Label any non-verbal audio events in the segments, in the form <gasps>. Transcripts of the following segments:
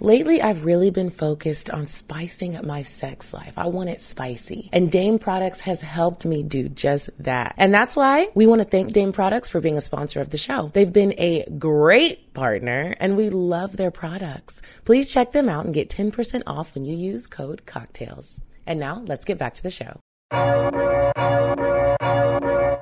Lately, I've really been focused on spicing up my sex life. I want it spicy. And Dame Products has helped me do just that. And that's why we want to thank Dame Products for being a sponsor of the show. They've been a great partner and we love their products. Please check them out and get 10% off when you use code cocktales. And now let's get back to the show.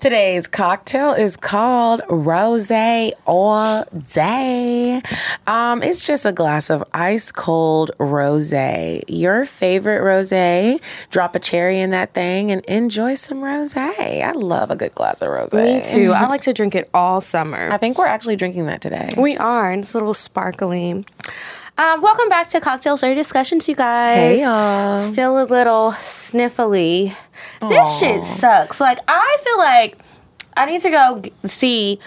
Today's cocktail is called Rose All Day. Um, it's just a glass of ice cold rose. Your favorite rose. Drop a cherry in that thing and enjoy some rose. I love a good glass of rose. Me too. I like to drink it all summer. I think we're actually drinking that today. We are, and it's a little sparkly. Um, welcome back to Cocktales or Discussions, you guys. Hey, y'all. Still a little sniffly. This shit sucks. Like, I feel like I need to go g- see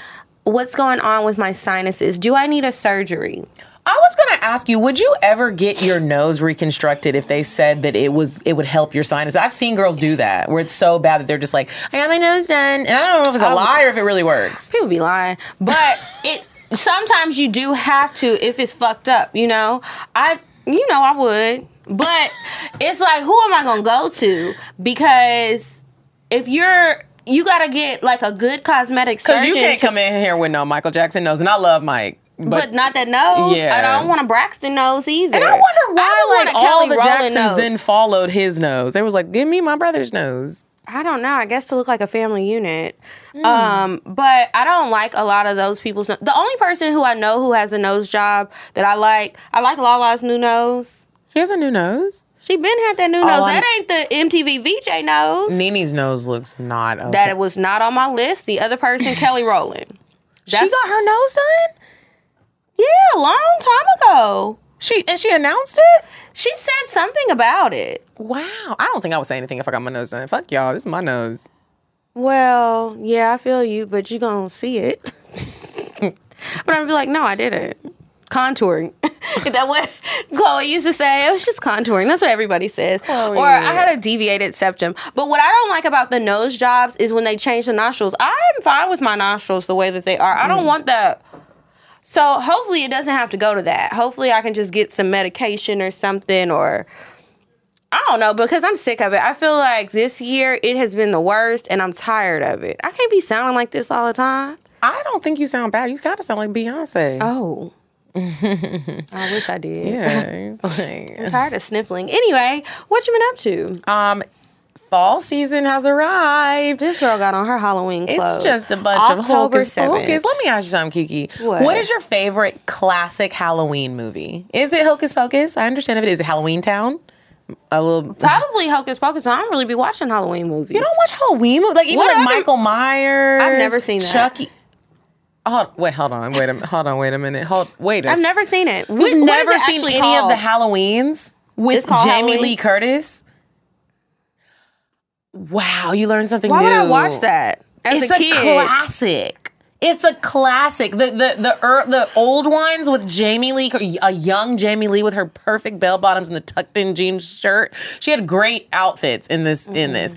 what's going on with my sinuses. Do I need a surgery? I was gonna ask you, would you ever get your nose reconstructed if they said that it was it would help your sinus? I've seen girls do that where it's so bad that they're just like, I got my nose done, and I don't know if it's a lie or if it really works. People be lying, but <laughs> it sometimes you do have to if it's fucked up. You know, I you know I would, but <laughs> it's like who am I gonna go to? Because if you're you gotta get like a good cosmetic surgeon. Because you can't to- come in here with no Michael Jackson nose, and I love Mike, but, but, not that nose. Yeah. And I don't want a Braxton nose either. and I wonder why I like a all Kelly the Jacksons nose. then followed his nose. They was like, give me my brother's nose. I don't know. I guess to look like a family unit. Hmm. Um, but I don't like a lot of those people's. No- the only person who I know who has a nose job that I like, I like Lala's new nose. She has a new nose. She been had that new nose. I'm- That ain't the MTV VJ nose. Nini's nose looks not okay. That was not on my list. The other person, <laughs> Kelly Rowland. she got her nose done. Yeah, a long time ago. She and she announced it. She said something about it. Wow, I don't think I would say anything if I got my nose done. Fuck y'all, this is my nose. Well, yeah, I feel you, but you gonna see it. <laughs> but I'm gonna be like, no, I didn't. Contouring. <laughs> that what Chloe used to say. It was just contouring. That's what everybody says. Chloe. Or I had a deviated septum. But what I don't like about the nose jobs is when they change the nostrils. I'm fine with my nostrils the way that they are. I don't mm. want that. So hopefully it doesn't have to go to that. Hopefully I can just get some medication or something or I don't know because I'm sick of it. I feel like this year it has been the worst and I'm tired of it. I can't be sounding like this all the time. I don't think you sound bad. You of sound like Beyonce. Oh. <laughs> I wish I did. yeah. <laughs> I'm tired of sniffling. Anyway, what you been up to? um, fall season has arrived. This girl got on her Halloween clothes. It's just a bunch of hocus 7th. pocus. Let me ask you something, Kiki. What? what is your favorite classic Halloween movie? Is it Hocus Pocus? I understand if it is. Halloween Town? A little. <laughs> <laughs> Probably Hocus Pocus. I don't really be watching Halloween movies. You don't watch Halloween movies? Like even What like other- Michael Myers. I've never seen that. Chucky. Hold, wait, hold on, wait a minute, hold on, wait a minute, hold, wait. a I've s- never seen it. We've What- what never it seen any of the? Halloweens with Jamie Halloween? Lee Curtis? Wow, you learned something Why new. would I watch that as it's a kid? classic. It's a classic. The the the er, the old ones with Jamie Lee, a young Jamie Lee with her perfect bell bottoms and the tucked in jeans shirt. She had great outfits in this in Mm-hmm. this.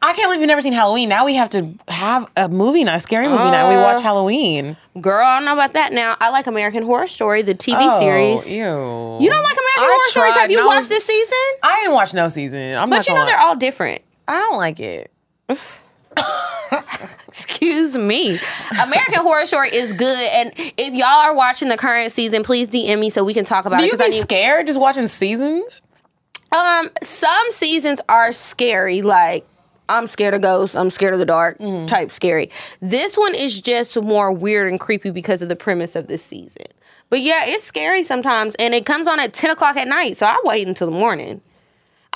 I can't believe you've never seen Halloween. Now we have to have a movie night, scary movie night. We Uh, watch Halloween. Girl, I don't know about that now. I like American Horror Story, the TV series. Oh, Ew. You don't like American I Horror Stories? Have you I watched this season? I didn't watch no season. I'm But you know they're all different. I don't like it. <laughs> Excuse me. American Horror Story is good, and if y'all are watching the current season, please DM me so we can talk about Do it. you 'cause I be need- scared just watching seasons? um, some seasons are scary. Like I'm scared of ghosts, I'm scared of the dark Mm-hmm. type scary. This one is just more weird and creepy because of the premise of this season. But yeah, it's scary sometimes, and it comes on at 10 o'clock at night, so I wait until the morning.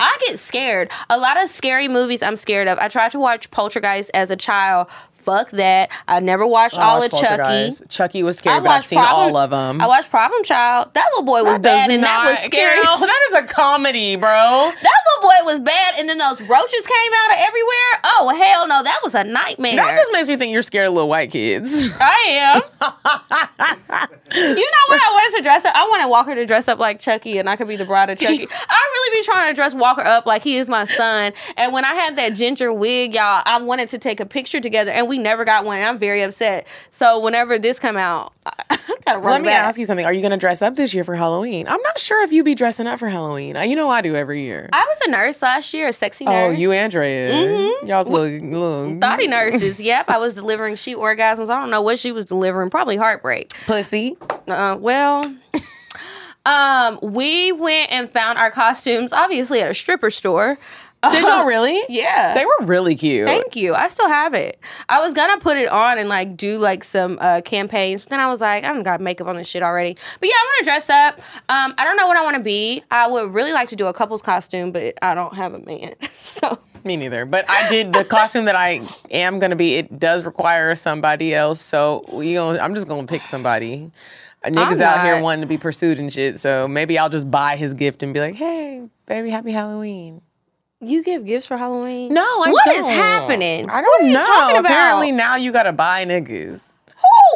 I get scared. A lot of scary movies I'm scared of. I tried to watch Poltergeist as a child. Fuck that. I never watched oh, I all watched of Chucky. Chucky was scary, I but I've watched seen Problem- all of them. I watched Problem Child. That little boy was bad, and that was scary. Carol, <laughs> that is a comedy, bro. That little boy was bad, and then those roaches came out of everywhere. Oh hell no, that was a nightmare. That just makes me think you're scared of little white kids. <laughs> I am. you know what I wanted to dress up? I wanted Walker to dress up like Chucky, and I could be the bride of Chucky. <laughs> I really be trying to dress Walker up like he is my son. And when I had that ginger wig, y'all, I wanted to take a picture together, and we never got one. And I'm very upset. So whenever this come out, <laughs> I, gotta run Let me back. ask you something. Are you going to dress up this year for Halloween? I'm not sure if you be dressing up for Halloween. You know I do every year. I was a nurse last year, a sexy nurse. oh, you Andrea. Y'all's little, little Thoughty nurses. Yep, I was delivering she orgasms. I don't know what she was delivering. Probably heartbreak. pussy. Uh, well, <laughs> um, we went and found our costumes, obviously at a stripper store. Did y'all really? Yeah. They were really cute. Thank you. I still have it. I was gonna put it on and like do like some uh, campaigns, but then I was like, I don't got makeup on this shit already. But yeah, I want to dress up. Um, I don't know what I want to be. I would really like to do a couple's costume, but I don't have a man, <laughs> so. Me neither. But I did the costume that I am gonna be. It does require somebody else, so we gonna, I'm just gonna pick somebody. A niggas out here wanting to be pursued and shit. So maybe I'll just buy his gift and be like, "Hey, baby, happy Halloween." You give gifts for Halloween? No, I What don't. is happening? I don't What are know. talking about? Apparently now you gotta buy niggas.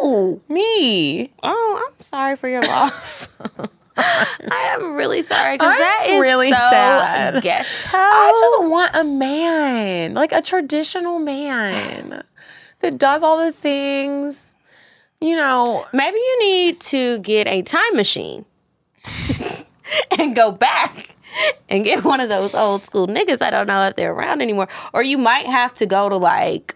Who? Me. Oh, I'm sorry for your loss. <laughs> I am really sorry because that is really so sad. ghetto. I just want a man, like a traditional man that does all the things. You know, Maybe you need to get a time machine <laughs> and go back <laughs> and get one of those old school niggas. I don't know if they're around anymore. Or you might have to go to like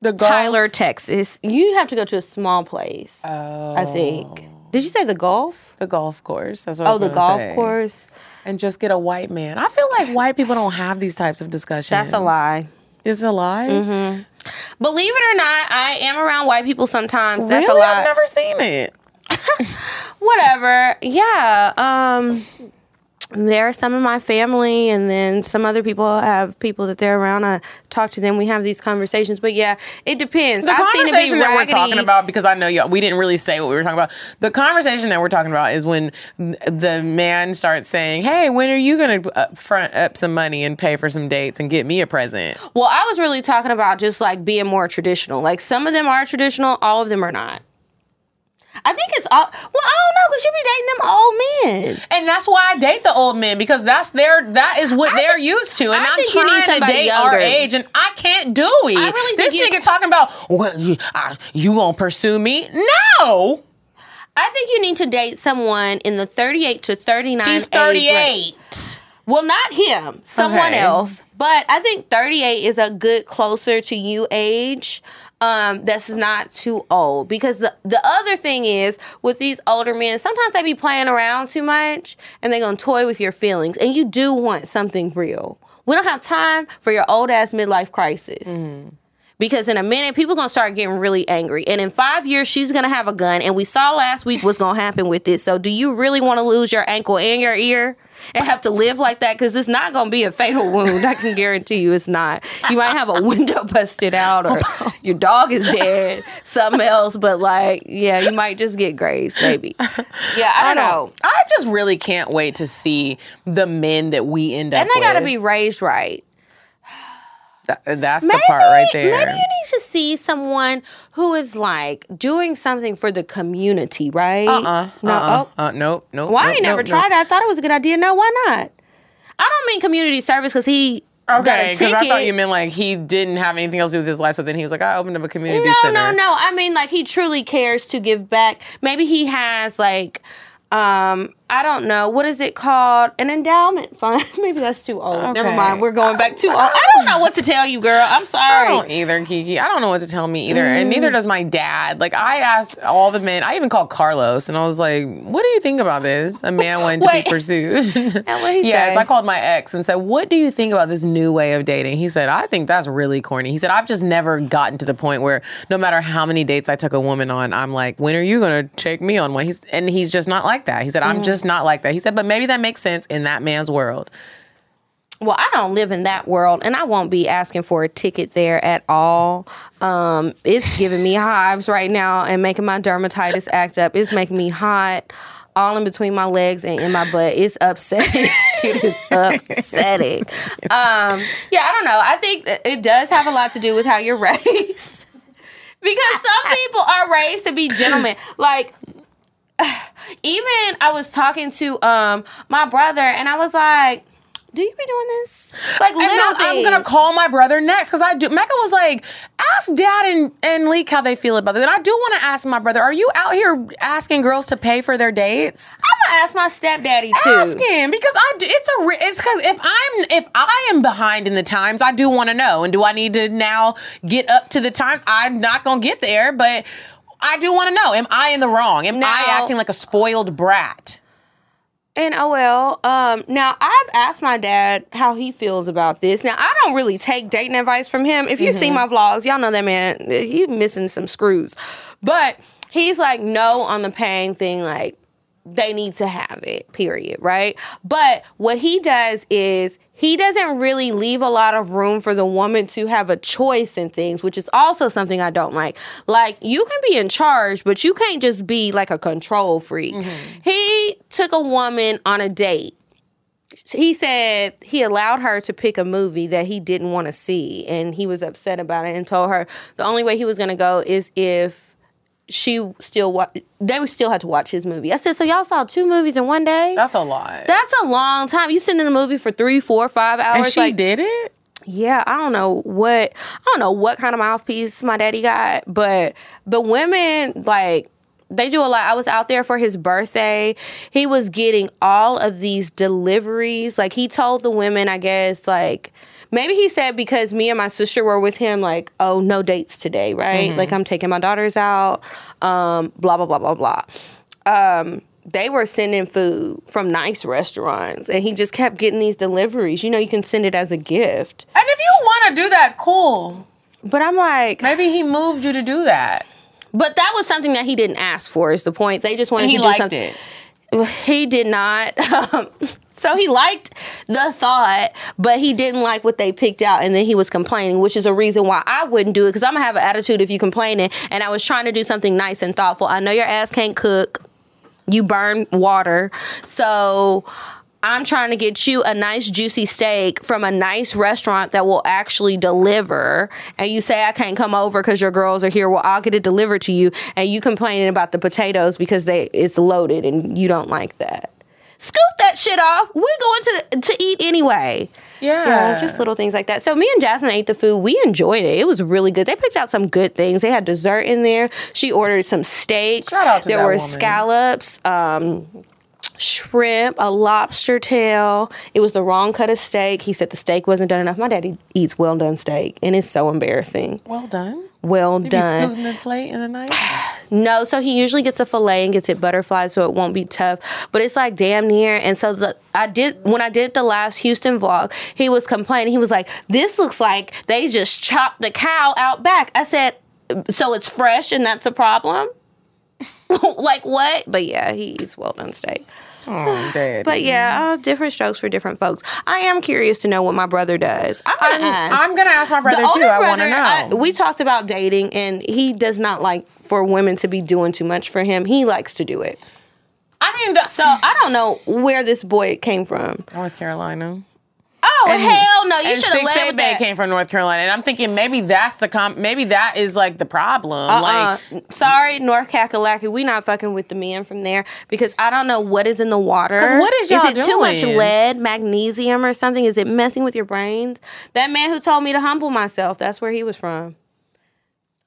the golf- Tyler, Texas. You have to go to a small place, I oh. think. Did you say the golf? the golf course. That's what I Oh, the golf say. course. and just get a white man. I feel like white people don't have these types of discussions. That's a lie. It's a lie. Mm-hmm. Believe it or not, I am around white people sometimes. That's really? a lie. I've never seen it. <laughs> whatever. Yeah. Um there are some of my family and then some other people have people that they're around. I talk to them. We have these conversations. But yeah, it depends. The I've seen it be conversation that we're talking about, because I know y'all, we didn't really say what we were talking about. The conversation that we're talking about is when the man starts saying, "Hey, when are you going to front up some money and pay for some dates and get me a present?" Well, I was really talking about just like being more traditional. Like some of them are traditional, all of them are not. I think it's all. Well, I don't know because you be dating them old men. And that's why I date the old men because that's their that is what I they're think- used to, and I I'm think you need trying to date younger. our age, and I can't do it. I really this think you- nigga talking about well, you, uh, you gonna pursue me? No, I think you need to date someone in the 38 to 39 he's age range. 38. Well, not him, someone Okay. else. But I think 38 is a good closer to you age. Um, that's not too old because the, the other thing is with these older men, sometimes they be playing around too much and they gonna toy with your feelings, and you do want something real. We don't have time for your old ass midlife crisis. Because in a minute, people gonna start getting really angry, and in five years, she's gonna have a gun. And we saw last week what's gonna happen with this. So, do you really want to lose your ankle and your ear and have to live like that? Because it's not gonna be a fatal wound. I can guarantee you, it's not. You might have a <laughs> window busted out, or <laughs> your dog is dead, something else. But like, yeah, you might just get grazed, maybe. Yeah, I don't know. I just really can't wait to see the men that we end up. And they gotta with. be raised right. Th- That's the part right there. Maybe you need to see someone who is like doing something for the community, right? uh, no, uh, oh, uh, nope, nope. well, I nope, ain't never nope, tried nope. it. I thought it was a good idea. No, why not? I don't mean community service because he Okay, because. I thought you meant like he didn't have anything else to do with his life, so then he was like, I opened up a community no, center. no, no. I mean, like he truly cares to give back. Maybe he has like, um, I don't know what is it called an endowment fund. <laughs> Maybe that's too old. Never mind. We're going back too old. I don't know what to tell you, girl. I'm sorry. I don't either, Kiki. I don't know what to tell me either, and neither mm. does my dad. Like I asked all the men. I even called Carlos, and I was like, "What do you think about this? A man <laughs> wanting to be pursued." <laughs> And what he yes, say? I called my ex and said, "What do you think about this new way of dating?" He said, "I think that's really corny." He said, "I've just never gotten to the point where no matter how many dates I took a woman on, I'm like, when are you gonna take me on one?" He's and he's just not like that. He said, "I'm mm. just not like that." He said, "But maybe that makes sense in that man's world." well, I don't live in that world, and I won't be asking for a ticket there at all. Um, it's giving me hives right now and making my dermatitis act up. It's making me hot, all in between my legs and in my butt. It's upsetting. <laughs> it is upsetting. Um, yeah, I don't know. I think it does have a lot to do with how you're <laughs> raised. <laughs> because some people are raised to be gentlemen. Like <sighs> even I was talking to um my brother and I was like, "Do you be doing this?" Like little now I'm gonna call my brother next because I do. Mecca was like, ask dad and, and Leek how they feel about it. And I do want to ask my brother, are you out here asking girls to pay for their dates? I'm gonna ask my stepdaddy too. Ask him because I do. It's a. It's because if I'm if I am behind in the times, I do want to know. And do I need to now get up to the times? I'm not gonna get there, but I do want to know. Am I in the wrong? Am I acting like a spoiled brat? And oh well, um, now I've asked my dad how he feels about this. Now I don't really take dating advice from him. If you see my vlogs, y'all know that man, he's missing some screws. But he's like no on the paying thing, like they need to have it, period, right? But what he does is he doesn't really leave a lot of room for the woman to have a choice in things, which is also something I don't like. Like, you can be in charge, but you can't just be like a control freak. Mm-hmm. He took a woman on a date. He said he allowed her to pick a movie that he didn't want to see, and he was upset about it and told her the only way he was going to go is if she still wa- they still had to watch his movie. I said, so y'all saw two movies in one day? That's a lot. That's a long time. You sitting in a movie for three, four, five hours. and she like, did it. yeah, I don't know what I don't know what kind of mouthpiece my daddy got, but but women like they do a lot. I was out there for his birthday. He was getting all of these deliveries. Like he told the women, I guess, like maybe he said because me and my sister were with him, like, oh, no dates today, right? Like I'm taking my daughters out, um, blah blah blah blah blah. Um, they were sending food from nice restaurants, and he just kept getting these deliveries. You know, you can send it as a gift. And if you want to do that, cool. But I'm like, Maybe he moved you to do that. but that was something that he didn't ask for. Is the point? They just wanted And he to do liked something. it. He did not. Um, so he liked the thought, but he didn't like what they picked out, and then he was complaining, which is a reason why I wouldn't do it. Because I'm gonna have an attitude if you complaining. And I was trying to do something nice and thoughtful. I know your ass can't cook. You burn water, so. I'm trying to get you a nice juicy steak from a nice restaurant that will actually deliver. And you say I can't come over because your girls are here. Well, I'll get it delivered to you. And you complaining about the potatoes because they it's loaded and you don't like that. Scoop that shit off. We're going to to eat anyway. Yeah. Yeah, just little things like that. So me and Jasmine ate the food. We enjoyed it. It was really good. They picked out some good things. They had dessert in there. She ordered some steaks. Shout out to there were woman. scallops. Um, shrimp, a lobster tail. It was the wrong cut of steak. He said the steak wasn't done enough. My daddy eats well done steak, and it's so embarrassing. Well done. Well Did he done. scooting the plate in the night? <sighs> No, so he usually gets a fillet and gets it butterfly so it won't be tough. But it's like damn near. And so the I did when I did the last Houston vlog, he was complaining. He was like, "This looks like they just chopped the cow out back." I said, "So it's fresh and that's a problem?" <laughs> like what? But yeah, he eats well done steak. Oh, <laughs> dead. But yeah, uh, different strokes for different folks. I am curious to know what my brother does. I'm gonna I'm, ask. I'm gonna ask my brother The too. older I want to know. I- we talked about dating, and he does not like for women to be doing too much for him. He likes to do it. I mean, the, So I don't know where this boy came from. North Carolina. Oh hell no! You and should have Six led with that. came from North Carolina, and I'm thinking maybe that's the com. Maybe that is like the problem. Uh-uh. Like, sorry, North Kakalaki, we not fucking with the men from there because I don't know what is in the water. What is y'all it too much lead, magnesium, or something? Is it messing with your brains? That man who told me to humble myself, that's where he was from.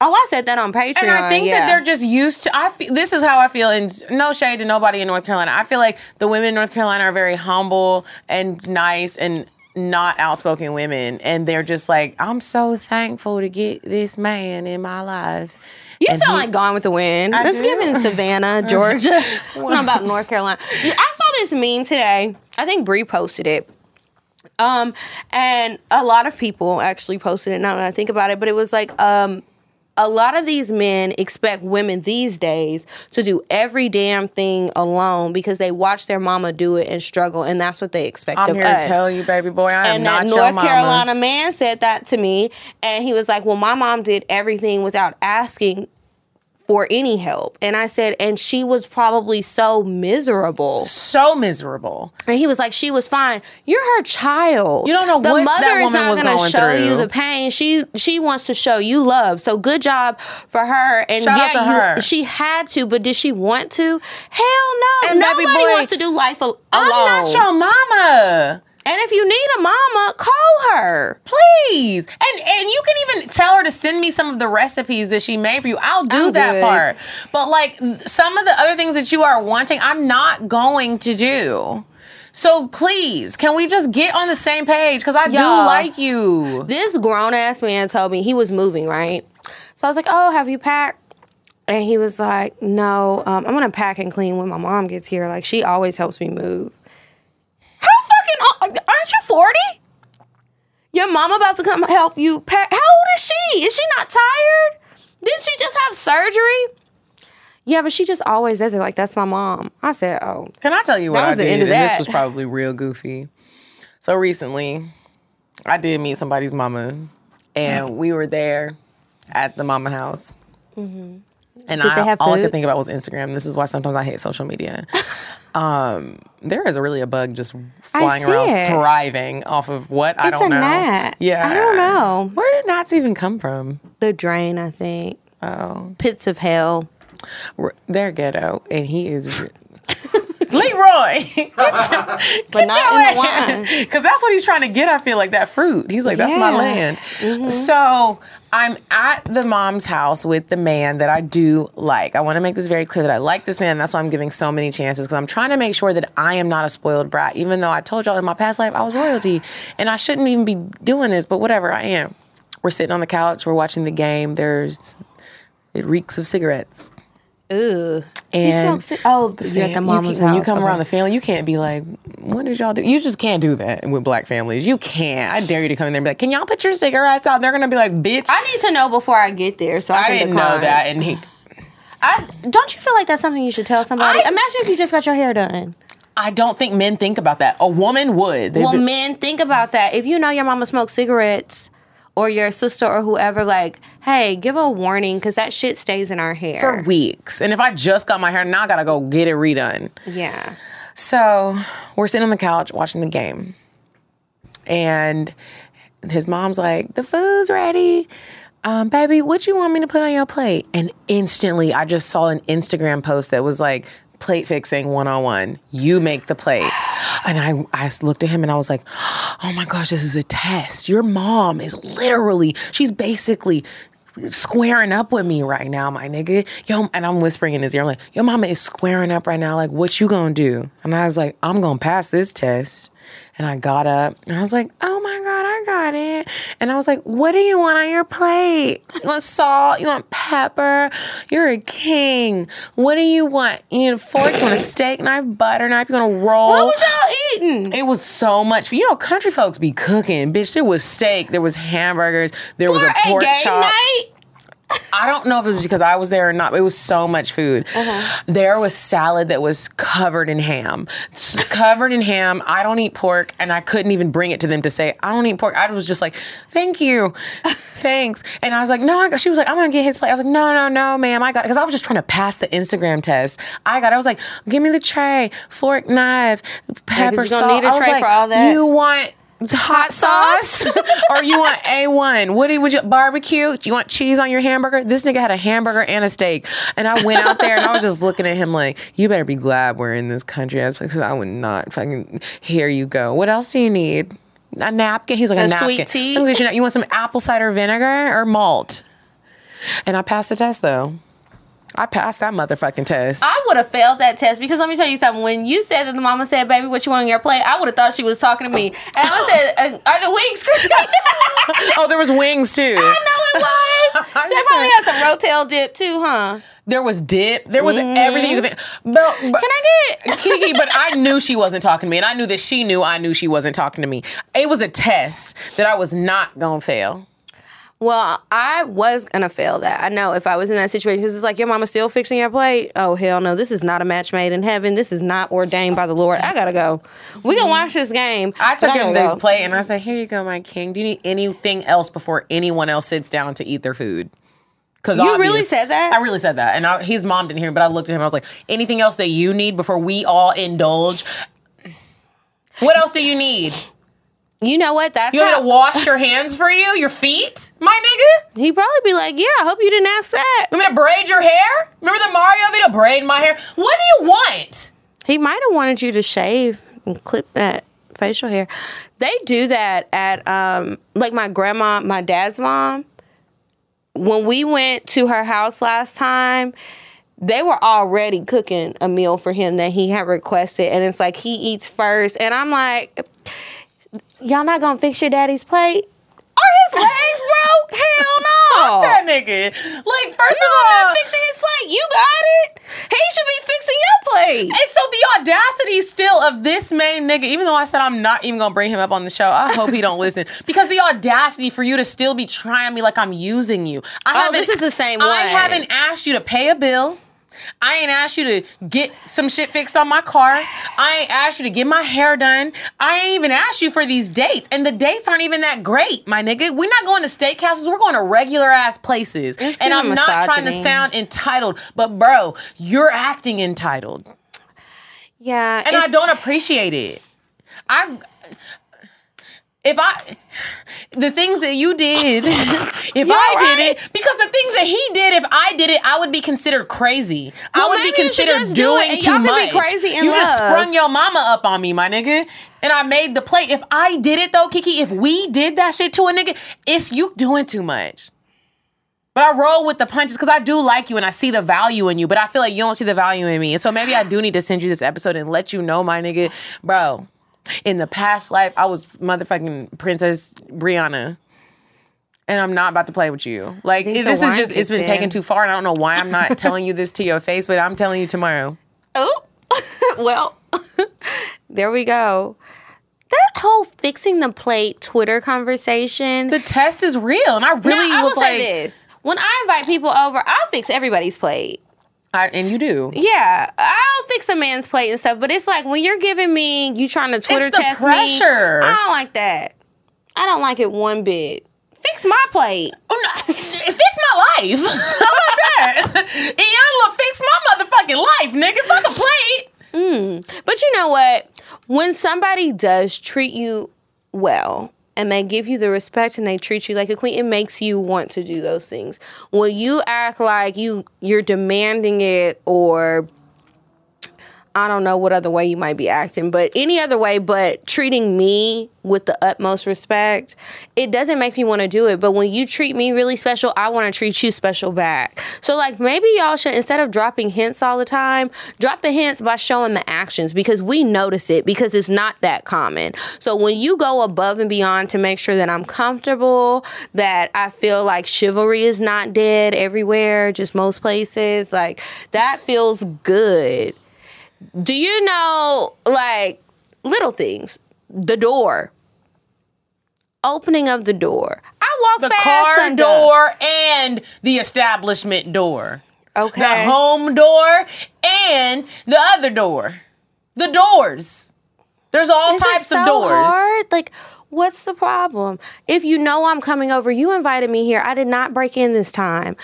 Oh, I said that on Patreon. And I think yeah. that they're just used to. I feel, this is how I feel, and no shade to nobody in North Carolina. I feel like the women in North Carolina are very humble and nice and not outspoken women, and they're just like, I'm so thankful to get this man in my life. You And sound he- like Gone with the Wind. I Let's do. give in Savannah, <laughs> Georgia. Don't about North Carolina. I saw this meme today. I think Bree posted it. Um, and a lot of people actually posted it now that I think about it, but it was like, um, a lot of these men expect women these days to do every damn thing alone because they watch their mama do it and struggle, and that's what they expect I'm of here us to tell you, baby boy, I am and not that your North mama. Carolina man said that to me, and he was like, "Well, my mom did everything without asking for any help," and I said, "And she was probably so miserable." So miserable. And he was like, "She was fine. You're her child. You don't know the what mother is not gonna going show through. you the pain. She she wants to show you love. So good job for her. And Shout yeah, you- her. she had to, but did she want to? Hell no. And Nobody boy, wants to do life al- alone. I'm not your mama. And if you need a mama, call her. Please. And and you can even tell her to send me some of the recipes that she made for you. I'll do I'm that good. part. But like some of the other things that you are wanting, I'm not going to do. So please, can we just get on the same page? Because I do Y'all. like you. this grown ass man told me he was moving, right? So I was like, "Oh, have you packed?" And he was like, "No, um, I'm gonna pack and clean when my mom gets here. Like she always helps me move." Fucking uh, aren't you 40? Your mom about to come help you pack. How old is she? Is she not tired? Didn't she just have surgery? Yeah, but she just always does it. Like that's my mom. I said, "Oh, Can I tell you what That was I the did? end of and this was probably real goofy. So recently, I did meet somebody's mama, and we were there at the mama house. And Did I, they have all I could think about was Instagram. This is why sometimes I hate social media. <laughs> um, there is a really a bug just flying around, it. thriving off of what I It's don't a know. gnat. Yeah, I don't know. Where did gnats even come from? the drain." I think Oh, pits of hell. they're ghetto, and he is. Re- Leroy, <laughs> But not in the wine. Because <laughs> that's what he's trying to get. I feel like that fruit. He's like, that's my Yeah. land. Mm-hmm. So I'm at the mom's house with the man that I do like. I want to make this very clear that I like this man. That's why I'm giving so many chances because I'm trying to make sure that I am not a spoiled brat. Even though I told y'all in my past life I was royalty and I shouldn't even be doing this, but whatever, I am. We're sitting on the couch. We're watching the game. There's it reeks of cigarettes. Ugh. And oh, the you're at the fam- mama's you can, When you come Okay. around the family, you can't be like, "What did y'all do?" You just can't do that with black families. You can't. I dare you to come in there and be like, "Can y'all put your cigarettes out?" They're gonna be like, "Bitch, I need to know before I get there, so I, I didn't know that." And he, I don't you feel like that's something you should tell somebody? I- Imagine if you just got your hair done. I don't think men think about that. A woman would. They'd Well, be- men, think about that. If you know your mama smokes cigarettes, or your sister or whoever, like, hey, give a warning because that shit stays in our hair for weeks. And if I just got my hair, now I gotta go get it redone. Yeah. So we're sitting on the couch watching the game. And his mom's like, the food's ready. Um, baby, what you want me to put on your plate? And instantly I just saw an Instagram post that was like, plate fixing 101. You make the plate. And I, I looked at him and I was like, oh my gosh, this is a test. Your mom is literally, she's basically squaring up with me right now, my nigga. Yo, and I'm whispering in his ear, I'm like, your mama is squaring up right now. Like, what you gonna do? And I was like, I'm gonna pass this test. And I got up and I was like, oh my God, I got it. And I was like, what do you want on your plate? You want salt? You want pepper? You're a king. What do you want? You need a fork? You want a steak knife, butter knife? You want to roll? What was y'all eating? It was so much. You know, country folks be cooking. Bitch, there was steak, there was hamburgers, there was a pork game chop. night? I don't know if it was because I was there or not. But it was so much food. Uh-huh. There was salad that was covered in ham, covered in ham. I don't eat pork, and I couldn't even bring it to them to say I don't eat pork. I was just like, "Thank you, thanks." And I was like, "No," I got, she was like, "I'm gonna get his plate." I was like, "No, no, no, ma'am, I got," because I was just trying to pass the Instagram test. I got. it. I was like, "Give me the tray, fork, knife, pepper, gonna salt." need a I was tray like, for all that. You want hot sauce <laughs> or you want A1? What do you, would you barbecue? Do you want cheese on your hamburger? This nigga had a hamburger and a steak. And I went out there and I was just looking at him like, you better be glad we're in this country. I was like, I would not fucking, here you go. What else do you need? A napkin? He's like, a, A napkin. sweet tea? Let me get you, you want some apple cider vinegar or malt? And I passed the test though. I passed that motherfucking test. I would have failed that test because let me tell you something. When you said that the mama said, "Baby, what you want on your plate," I would have thought she was talking to me, and I said, <laughs> uh, "Are the wings crispy?" <laughs> oh, there was wings too. I know it was. <laughs> She probably had some rotel dip too, huh? There was dip. There was Mm-hmm. everything you could think. But, but Can I get? Kiki, but I knew she wasn't talking to me, and I knew that she knew I knew she wasn't talking to me. It was a test that I was not gonna fail. Well, I was gonna fail that. I know if I was in that situation because it's like your mama still fixing your plate. Oh hell no! This is not a match made in heaven. This is not ordained by the Lord. I gotta go. We can watch this game. I took him the go. plate and I said, "Here you go, my king. Do you need anything else before anyone else sits down to eat their food?" Because You really said that? I really said that, and I, his mom didn't hear. me, But I looked at him. I was like, "Anything else that you need before we all indulge?" What else do you need? You know what? That's You want how- to wash your hands for you, your feet, my nigga? He'd probably be like, "Yeah, I hope you didn't ask that." You want me to braid your hair? Remember the Mario video? Braid my hair. What do you want? He might have wanted you to shave and clip that facial hair. They do that at um like my grandma, my dad's mom. When we went to her house last time, they were already cooking a meal for him that he had requested and it's like he eats first and I'm like y'all not to fix your daddy's plate? Are his legs broke? Hell no. <laughs> Fuck that nigga. Like, first No, of I'm all, not fixing his plate. You got it. He should be fixing your plate. And so the audacity still of this main nigga, even though I said I'm not even gonna bring him up on the show, I hope he don't <laughs> listen. Because the audacity for you to still be trying me like I'm using you. I Oh, this is the same way. I haven't asked you to pay a bill. I ain't asked you to get some shit fixed on my car. I ain't asked you to get my hair done. I ain't even asked you for these dates. And the dates aren't even that great, my nigga. We're not going to steakhouses. We're going to regular ass places. It's and I'm giving not trying to sound entitled, but bro, you're acting entitled Yeah. and I don't appreciate it. I if I the things that you did, <laughs> if I right. did it, because the things that he did, if I did it, I would be considered crazy. I would be maybe you should considered do doing it, and too much. be crazy you just sprung your mama up on me, my nigga. And I made the play. If I did it though, Kiki, if we did that shit to a nigga, it's you doing too much. But I roll with the punches because I do like you and I see the value in you, but I feel like you don't see the value in me. And so maybe I do need to send you this episode and let you know, my nigga, bro, in the past life, I was motherfucking Princess Brianna. And I'm not about to play with you. Like, this is just, it's been kicked taken too far. And I don't know why I'm not <laughs> telling you this to your face, but I'm telling you tomorrow. Oh, <laughs> well, <laughs> there we go. That whole fixing the plate Twitter conversation. The test is real. And I really now, I will was like, say this: when I invite people over, I'll fix everybody's plate. I, and you do. Yeah, I'll fix a man's plate and stuff. But it's like when you're giving me, you trying to Twitter test pressure. me. I don't like that. I don't like it one bit. Fix my plate. Oh, no, fix my life. <laughs> How about that? <laughs> Iyanla, fix my motherfucking life, nigga. Fuck a plate. Mm. But you know what? When somebody does treat you well and they give you the respect and they treat you like a queen, it makes you want to do those things. When you act like you you're demanding it or I don't know what other way you might be acting, but any other way but treating me with the utmost respect, it doesn't make me want to do it. But when you treat me really special, I want to treat you special back. So, like, maybe y'all should, instead of dropping hints all the time, drop the hints by showing the actions because we notice it because it's not that common. So, when you go above and beyond to make sure that I'm comfortable, that I feel like chivalry is not dead everywhere, just most places, like, that feels good. Do you know like little things? The door. Opening of the door. I walk The fast car some- door and the establishment door. Okay. The home door and the other door. The doors. There's all Is types so of doors. hard? Like, what's the problem? If you know I'm coming over, you invited me here. I did not break in this time.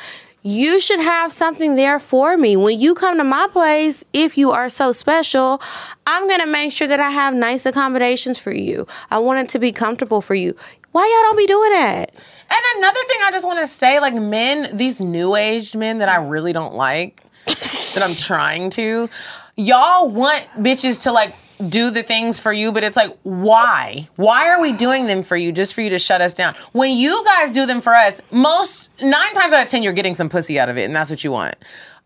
You should have something there for me. When you come to my place, if you are so special, I'm going to make sure that I have nice accommodations for you. I want it to be comfortable for you. Why y'all don't be doing that? And another thing I just want to say, like men, these new aged men that I really don't like, that I'm trying to, y'all want bitches to like do the things for you, but it's like, why? Why are we doing them for you just for you to shut us down? When you guys do them for us, most nine times out of ten, you're getting some pussy out of it, and that's what you want.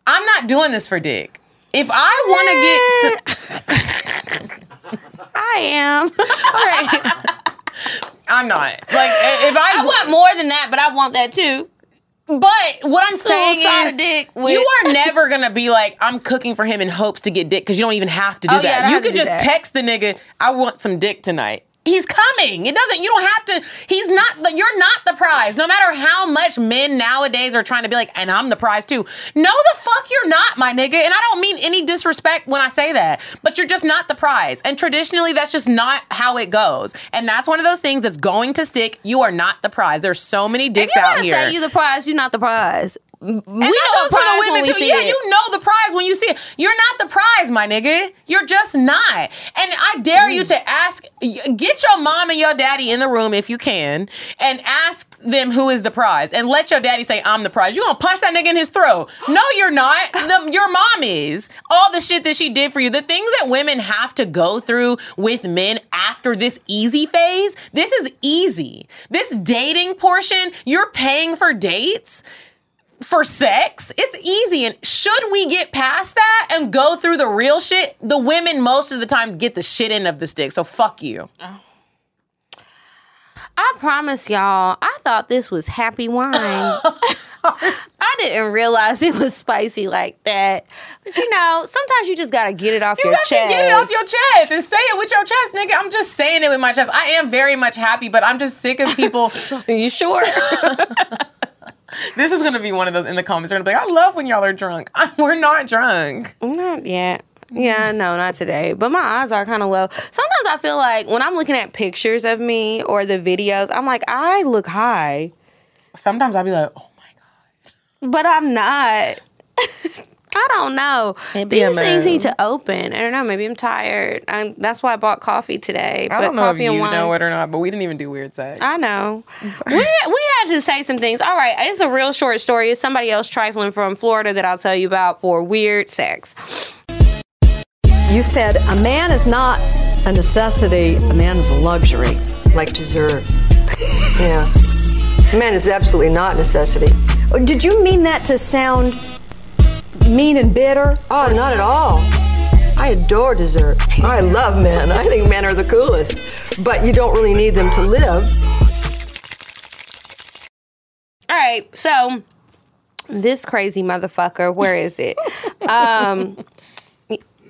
I'm not doing this for dick. If I want to get, some, <laughs> I am. <laughs> All right. <laughs> I'm not. Like if I, I want more than that, but I want that too. But what I'm saying is, dick with- you are <laughs> never gonna be like, I'm cooking for him in hopes to get dick because you don't even have to do Oh, that. don't you could just that. text the nigga, I want some dick tonight. He's coming. It doesn't. You don't have to. He's not. the- You're not the prize. No matter how much men nowadays are trying to be like, and I'm the prize too. No, the fuck you're not, my nigga. And I don't mean any disrespect when I say that, but you're just not the prize. And traditionally, that's just not how it goes. And that's one of those things that's going to stick. You are not the prize. There's so many dicks out here. say you the prize, you're not the prize. We And know that goes for the women too. see Yeah, it. you know the prize when you see it. You're not the prize, my nigga. You're just not. And I dare Mm. you to ask, get your mom and your daddy in the room if you can, and ask them who is the prize, and let your daddy say, "I'm the prize." You gonna punch that nigga in his throat? <gasps> No, you're not. The, your mom is. All the shit that she did for you, the things that women have to go through with men after this easy phase. This is easy. This dating portion, you're paying for dates for sex. It's easy. And should we get past that and go through the real shit, the women most of the time get the shit end of the stick. So fuck you. I promise y'all, I thought this was happy wine. <laughs> I didn't realize it was spicy like that. But you know, sometimes you just gotta get it off You your chest. to get it off your chest and say it with your chest, nigga. I'm just saying it with my chest. I am very much happy, but I'm just sick of <laughs> people. Are you sure? <laughs> this is gonna be one of those in the comments. They're gonna be like, I love when y'all are drunk. <laughs> We're not drunk. not yet. Yeah, no, not today. But my eyes are kind of low. Sometimes I feel like when I'm looking at pictures of me or the videos, I'm like, I look high, Sometimes I'll be like, oh my god. but I'm not. <laughs> I don't know. Maybe These I'm things need to open. I don't know. Maybe I'm tired. I, that's why I bought coffee today. I but don't know if you know it or not, but we didn't even do weird sex. I know. we, we had to say some things. All right, it's a real short story. It's somebody else trifling from Florida that I'll tell you about for weird sex. You said a man is not a necessity, a man is a luxury. like dessert. Yeah. Man is absolutely not necessity. Did you mean that to sound mean and bitter? Oh, not at all. I adore dessert. I love men. I think men are the coolest. But you don't really need them to live. All right, so this crazy motherfucker, where is it? <laughs> um,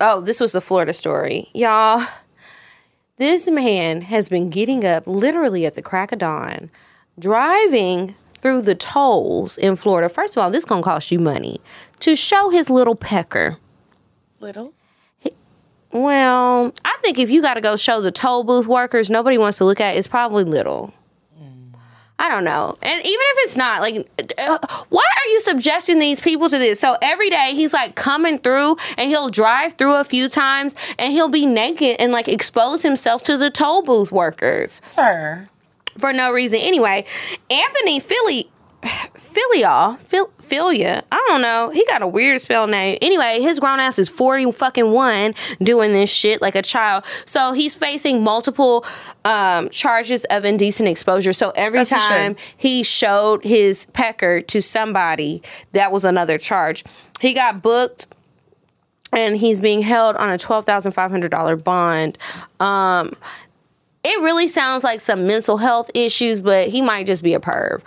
oh, this was a Florida story, y'all. This man has been getting up literally at the crack of dawn, driving through the tolls in Florida. First of all, this is gonna cost you money to show his little pecker. Little. Well, I think if you got to go show the toll booth workers, nobody wants to look at. it, It's probably little. I don't know. And even if it's not, like, uh, why are you subjecting these people to this? So every day he's like coming through and he'll drive through a few times and he'll be naked and like expose himself to the toll booth workers Sir. For no reason. Anyway, Anthony Philly. Philia, Phil, Philia, I don't know. He got a weird spell name. Anyway, his grown ass is 40 fucking one doing this shit like a child. So he's facing multiple um, charges of indecent exposure. So every should. time he showed his pecker to somebody, that was another charge. He got booked and he's being held on a $12,500 bond. Um, it really sounds like some mental health issues, but he might just be a perv.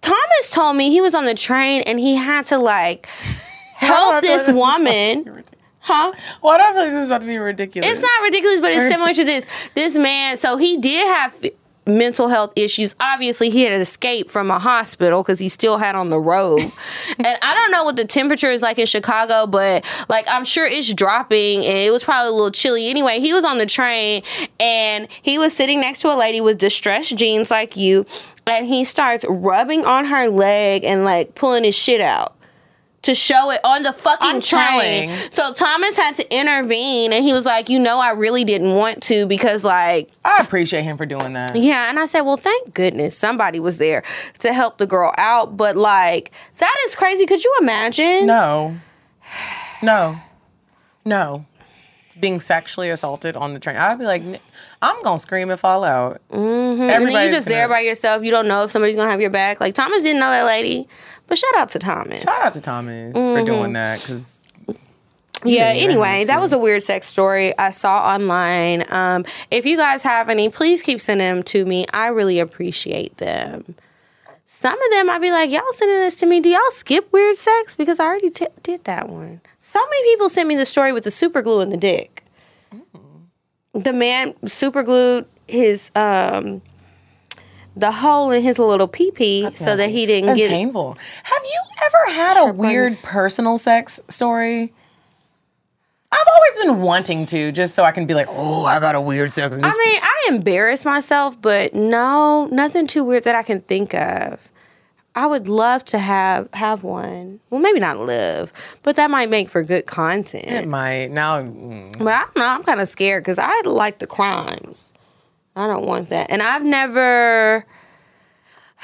Thomas told me he was on the train and he had to like <laughs> help this woman. <laughs> Huh? Do I feel like this is about to be ridiculous? It's not ridiculous, but it's similar to this. This man, so he did have mental health issues. Obviously, he had escaped from a hospital because he still had on the robe. <laughs> and I don't know what the temperature is like in Chicago, but like I'm sure it's dropping and it was probably a little chilly. Anyway, he was on the train and he was sitting next to a lady with distressed jeans like you, and he starts rubbing on her leg and like pulling his shit out. To show it on the fucking I'm train. telling. So Thomas had to intervene and he was like, you know, I really didn't want to because like I appreciate him for doing that. yeah, and I said, well, thank goodness somebody was there to help the girl out. But like, that is crazy. Could you imagine? No. No. No. being sexually assaulted on the train, I'd be like, I'm gonna scream and fall out. Mm-hmm. and then you just there by yourself. You don't know if somebody's gonna have your back. Like Thomas didn't know that lady, but shout out to Thomas. Shout out to Thomas Mm-hmm. for doing that because Yeah, anyway, that was a weird sex story I saw online. Um, if you guys have any, please keep sending them to me. I really appreciate them. Some of them I'd be like, y'all sending this to me. Do y'all skip weird sex? Because I already t- did that one. So many people sent me the story with the super glue in the dick. The man super glued his um the hole in his little pee pee so that he didn't That's get painful. Have you ever had a weird personal sex story? I've always been wanting to, just so I can be like, oh, I got a weird sex. And I this mean, I embarrass myself, but no, nothing too weird that I can think of. I would love to have have one. Well, maybe not live, but that might make for good content. it might now. mm, But I don't know. I'm kind of scared because I like the crimes. I don't want that, and I've never,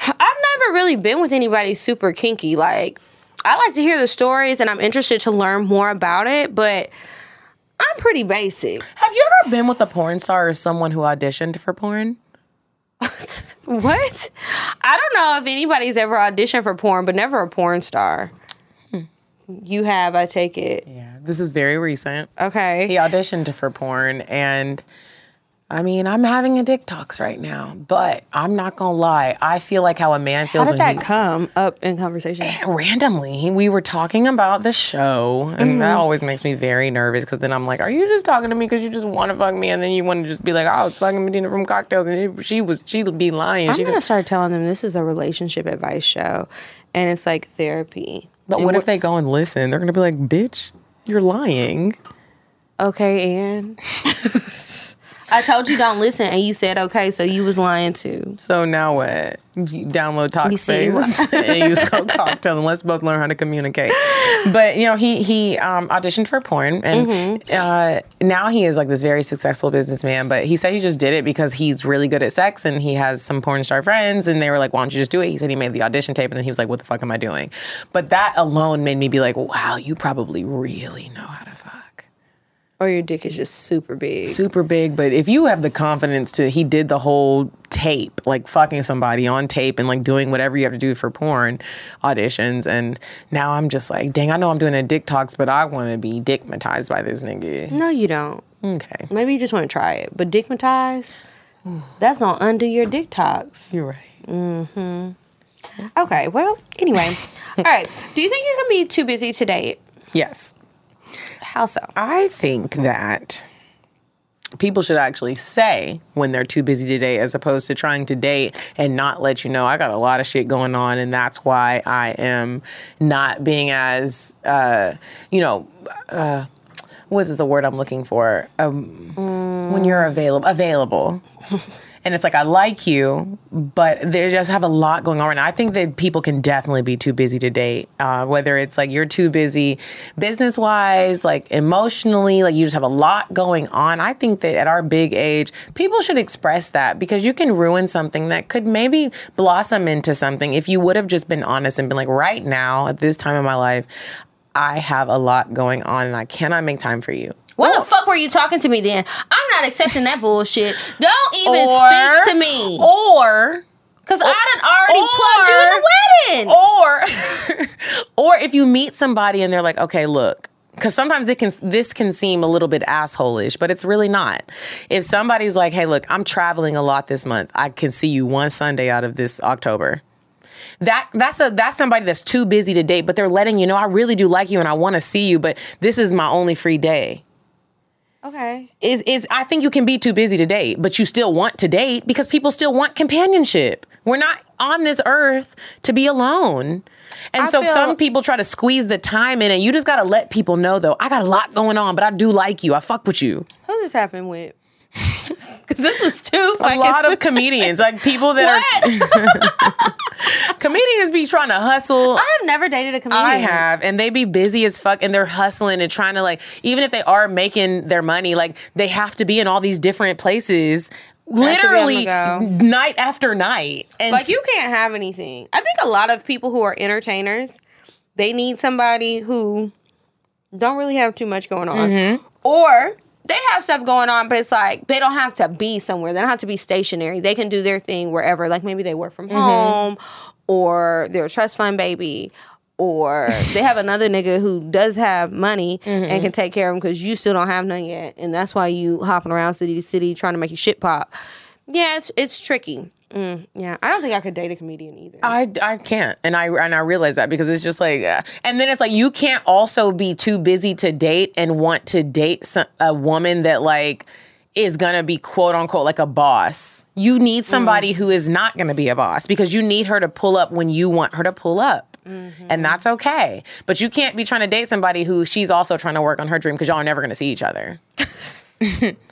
I've never really been with anybody super kinky. Like, I like to hear the stories, and I'm interested to learn more about it, but. I'm pretty basic. Have you ever been with a porn star or someone who auditioned for porn? <laughs> What? I don't know if anybody's ever auditioned for porn, but never a porn star. Hmm. You have, I take it. Yeah, this is very recent. Okay. He auditioned for porn, and I mean, I'm having a dick talks right now, but I'm not gonna lie. I feel like how a man feels. How did when that he come up in conversation? randomly we were talking about the show and Mm-hmm. that always makes me very nervous because then i'm like are you just talking to me because you just want to fuck me and then you want to just be like oh, i was fucking medina from cocktales and she was she'd be lying I'm she gonna start telling them this is a relationship advice show, and it's like therapy. but And what if they go and listen they're gonna be like bitch you're lying Okay, Ann. <laughs> I told you don't listen, and you said okay, so you was lying too. so now what? You download You see, you Talkspace <laughs> and use code cocktail and let's both learn how to communicate. But you know he he um, auditioned for porn and Mm-hmm. uh, now he is like this very successful businessman but he said he just did it because he's really good at sex and he has some porn star friends and they were like why don't you just do it? He said he made the audition tape and then he was like what the fuck am i doing? But that alone made me be like wow you probably really know how to Or your dick is just super big. super big but if you have the confidence to he did the whole tape like fucking somebody on tape and like doing whatever you have to do for porn auditions and now i'm just like dang i know i'm doing a dick talks but i want to be dickmatized by this nigga No, you don't. okay Maybe you just want to try it, but dickmatized, that's gonna undo your dick talks. you're right Mm-hmm. Okay, well, anyway. <laughs> All right. Do you think you can be too busy to date? yes How so? i think that people should actually say when they're too busy to date as opposed to trying to date and not let you know I got a lot of shit going on and that's why I am not being as uh, you know uh, what is the word I'm looking for um, when you're available available <laughs> and it's like I like you but they just have a lot going on. And I think that people can definitely be too busy to date uh, whether it's like you're too busy business wise like emotionally like you just have a lot going on. I think that at our big age people should express that because you can ruin something that could maybe blossom into something if you would have just been honest and been like right now at this time of my life I have a lot going on and I cannot make time for you Why the fuck were you talking to me then? I'm not accepting that bullshit. Don't even Or- speak to me. or Because I done already plugged you in the wedding. or <laughs> or if you meet somebody and they're like okay look because sometimes it can this can seem a little bit assholish but it's really not if somebody's like hey look i'm traveling a lot this month i can see you one sunday out of this october that that's a that's somebody that's too busy to date but they're letting you know i really do like you and i want to see you but this is my only free day Okay. is is I think you can be too busy to date, but you still want to date because people still want companionship. We're not on this earth to be alone. And I so feel- some people try to squeeze the time in and you just got to let people know though, I got a lot going on, but I do like you. I fuck with you. Who this happened with? <laughs> Because this was too A lot of comedians, like people that are <laughs> comedians be trying to hustle. I have never dated a comedian. I have, and they be busy as fuck, and they're hustling and trying to like, even if they are making their money, like they have to be in all these different places, to be on the literally night after night. And Like you can't have anything. I think a lot of people who are entertainers, they need somebody who don't really have too much going on, Mm-hmm. or they have stuff going on, but it's like they don't have to be somewhere. They don't have to be stationary. They can do their thing wherever. Like maybe they work from mm-hmm. home, or they're a trust fund baby, or <laughs> they have another nigga who does have money and mm-hmm. can take care of them because you still don't have none yet, and that's why you hopping around city to city trying to make your shit pop. Yeah, it's it's tricky. Mm, yeah, I don't think I could date a comedian either. I, I can't, and I and I realize that because it's just like, uh, and then it's like you can't also be too busy to date and want to date some, a woman that like is gonna be quote unquote like a boss. You need somebody who is not gonna be a boss because you need her to pull up when you want her to pull up. And that's okay. But you can't be trying to date somebody who she's also trying to work on her dream because y'all are never gonna see each other. <laughs>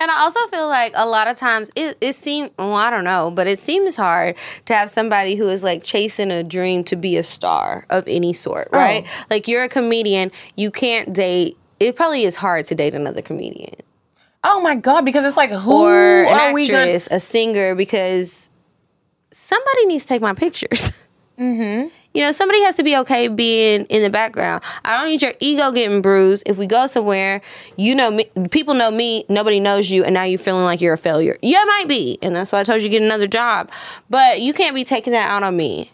And I also feel like a lot of times it, it seems, well, I don't know, but it seems hard to have somebody who is like chasing a dream to be a star of any sort, right? Like you're a comedian, you can't date, it probably is hard to date another comedian Oh my god, because it's like who or an are we gonna a singer, because somebody needs to take my pictures. <laughs> Mm-hmm. You know, somebody has to be okay being in the background. I don't need your ego getting bruised. If we go somewhere, you know me, people know me, nobody knows you, and now you're feeling like you're a failure. Yeah, might be, and that's why I told you to get another job. But you can't be taking that out on me.